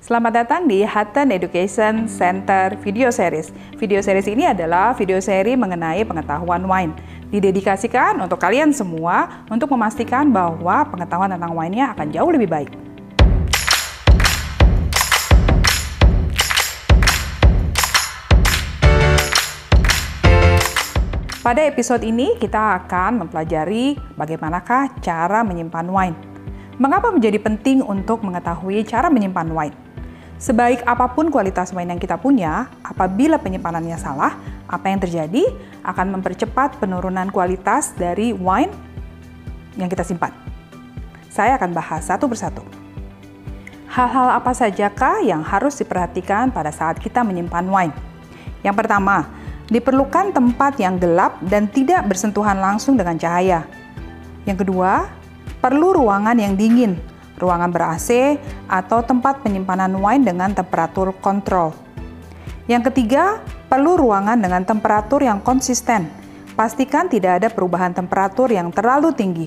Selamat datang di Hutton Education Center Video Series. Video series ini adalah video seri mengenai pengetahuan wine. Didedikasikan untuk kalian semua untuk memastikan bahwa pengetahuan tentang wine-nya akan jauh lebih baik. Pada episode ini kita akan mempelajari bagaimanakah cara menyimpan wine. Mengapa menjadi penting untuk mengetahui cara menyimpan wine? Sebaik apa pun kualitas wine yang kita punya, apabila penyimpanannya salah, apa yang terjadi akan mempercepat penurunan kualitas dari wine yang kita simpan. Saya akan bahas satu persatu. Hal-hal apa sajakah yang harus diperhatikan pada saat kita menyimpan wine? Yang pertama, diperlukan tempat yang gelap dan tidak bersentuhan langsung dengan cahaya. Yang kedua, perlu ruangan yang dingin, ruangan ber-AC, atau tempat penyimpanan wine dengan temperatur kontrol. Yang ketiga, perlu ruangan dengan temperatur yang konsisten. Pastikan tidak ada perubahan temperatur yang terlalu tinggi.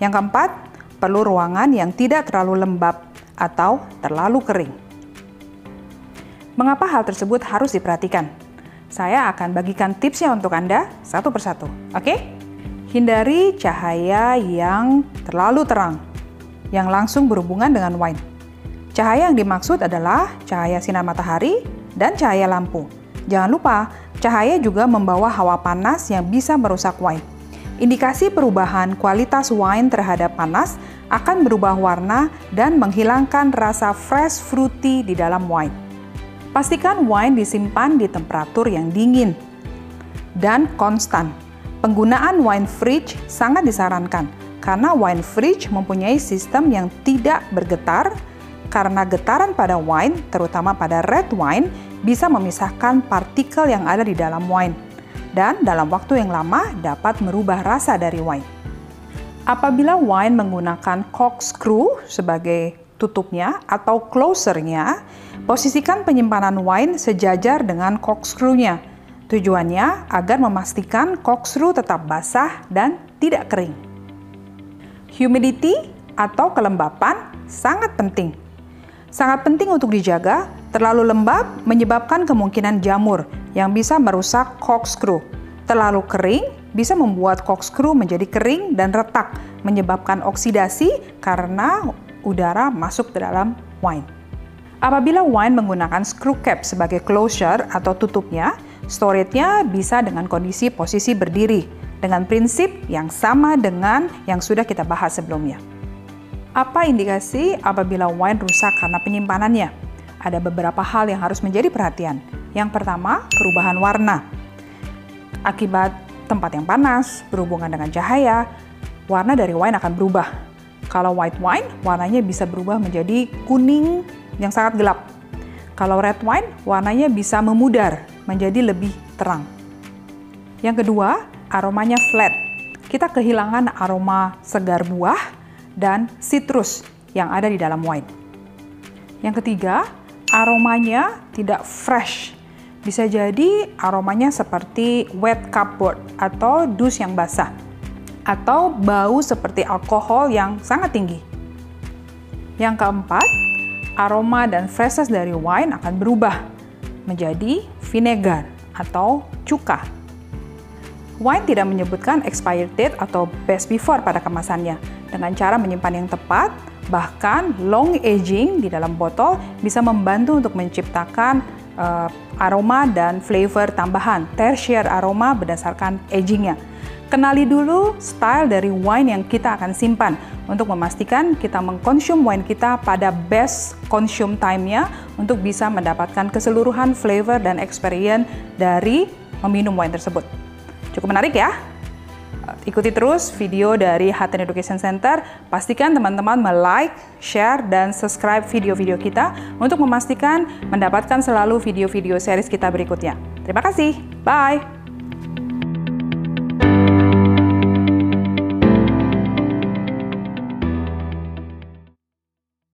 Yang keempat, perlu ruangan yang tidak terlalu lembab atau terlalu kering. Mengapa hal tersebut harus diperhatikan? Saya akan bagikan tipsnya untuk Anda satu persatu. Oke? Hindari cahaya yang terlalu terang, yang langsung berhubungan dengan wine. Cahaya yang dimaksud adalah cahaya sinar matahari dan cahaya lampu. Jangan lupa, cahaya juga membawa hawa panas yang bisa merusak wine. Indikasi perubahan kualitas wine terhadap panas akan berubah warna dan menghilangkan rasa fresh fruity di dalam wine. Pastikan wine disimpan di temperatur yang dingin dan konstan. Penggunaan wine fridge sangat disarankan karena wine fridge mempunyai sistem yang tidak bergetar karena getaran pada wine, terutama pada red wine, bisa memisahkan partikel yang ada di dalam wine dan dalam waktu yang lama dapat merubah rasa dari wine. Apabila wine menggunakan corkscrew sebagai tutupnya atau closernya, Posisikan penyimpanan wine sejajar dengan corkscrew-nya. Tujuannya agar memastikan corkscrew tetap basah dan tidak kering. Humidity atau kelembapan sangat penting. Sangat penting untuk dijaga, terlalu lembab menyebabkan kemungkinan jamur yang bisa merusak corkscrew. Terlalu kering bisa membuat corkscrew menjadi kering dan retak, menyebabkan oksidasi karena udara masuk ke dalam wine. Apabila wine menggunakan screw cap sebagai closure atau tutupnya, storage-nya bisa dengan kondisi posisi berdiri dengan prinsip yang sama dengan yang sudah kita bahas sebelumnya. Apa indikasi apabila wine rusak karena penyimpanannya? Ada beberapa hal yang harus menjadi perhatian. Yang pertama, perubahan warna. Akibat tempat yang panas, berhubungan dengan cahaya, warna dari wine akan berubah. Kalau white wine, warnanya bisa berubah menjadi kuning yang sangat gelap. Kalau red wine, warnanya bisa memudar menjadi lebih terang. Yang kedua, aromanya flat. Kita kehilangan aroma segar buah dan citrus yang ada di dalam wine. Yang ketiga, aromanya tidak fresh. Bisa jadi aromanya seperti wet cupboard atau dus yang basah. Atau bau seperti alkohol yang sangat tinggi. Yang keempat, aroma dan freshness dari wine akan berubah menjadi vinegar atau cuka. Wine tidak menyebutkan expired date atau best before pada kemasannya. Dengan cara menyimpan yang tepat, bahkan long aging di dalam botol bisa membantu untuk menciptakan uh, aroma dan flavor tambahan, tertiary aroma berdasarkan agingnya. Kenali dulu style dari wine yang kita akan simpan untuk memastikan kita mengkonsum wine kita pada best consume time-nya untuk bisa mendapatkan keseluruhan flavor dan experience dari meminum wine tersebut. Cukup menarik ya? Ikuti terus video dari Hutton Education Center. Pastikan teman-teman like, share, dan subscribe video-video kita untuk memastikan mendapatkan selalu video-video series kita berikutnya. Terima kasih. Bye.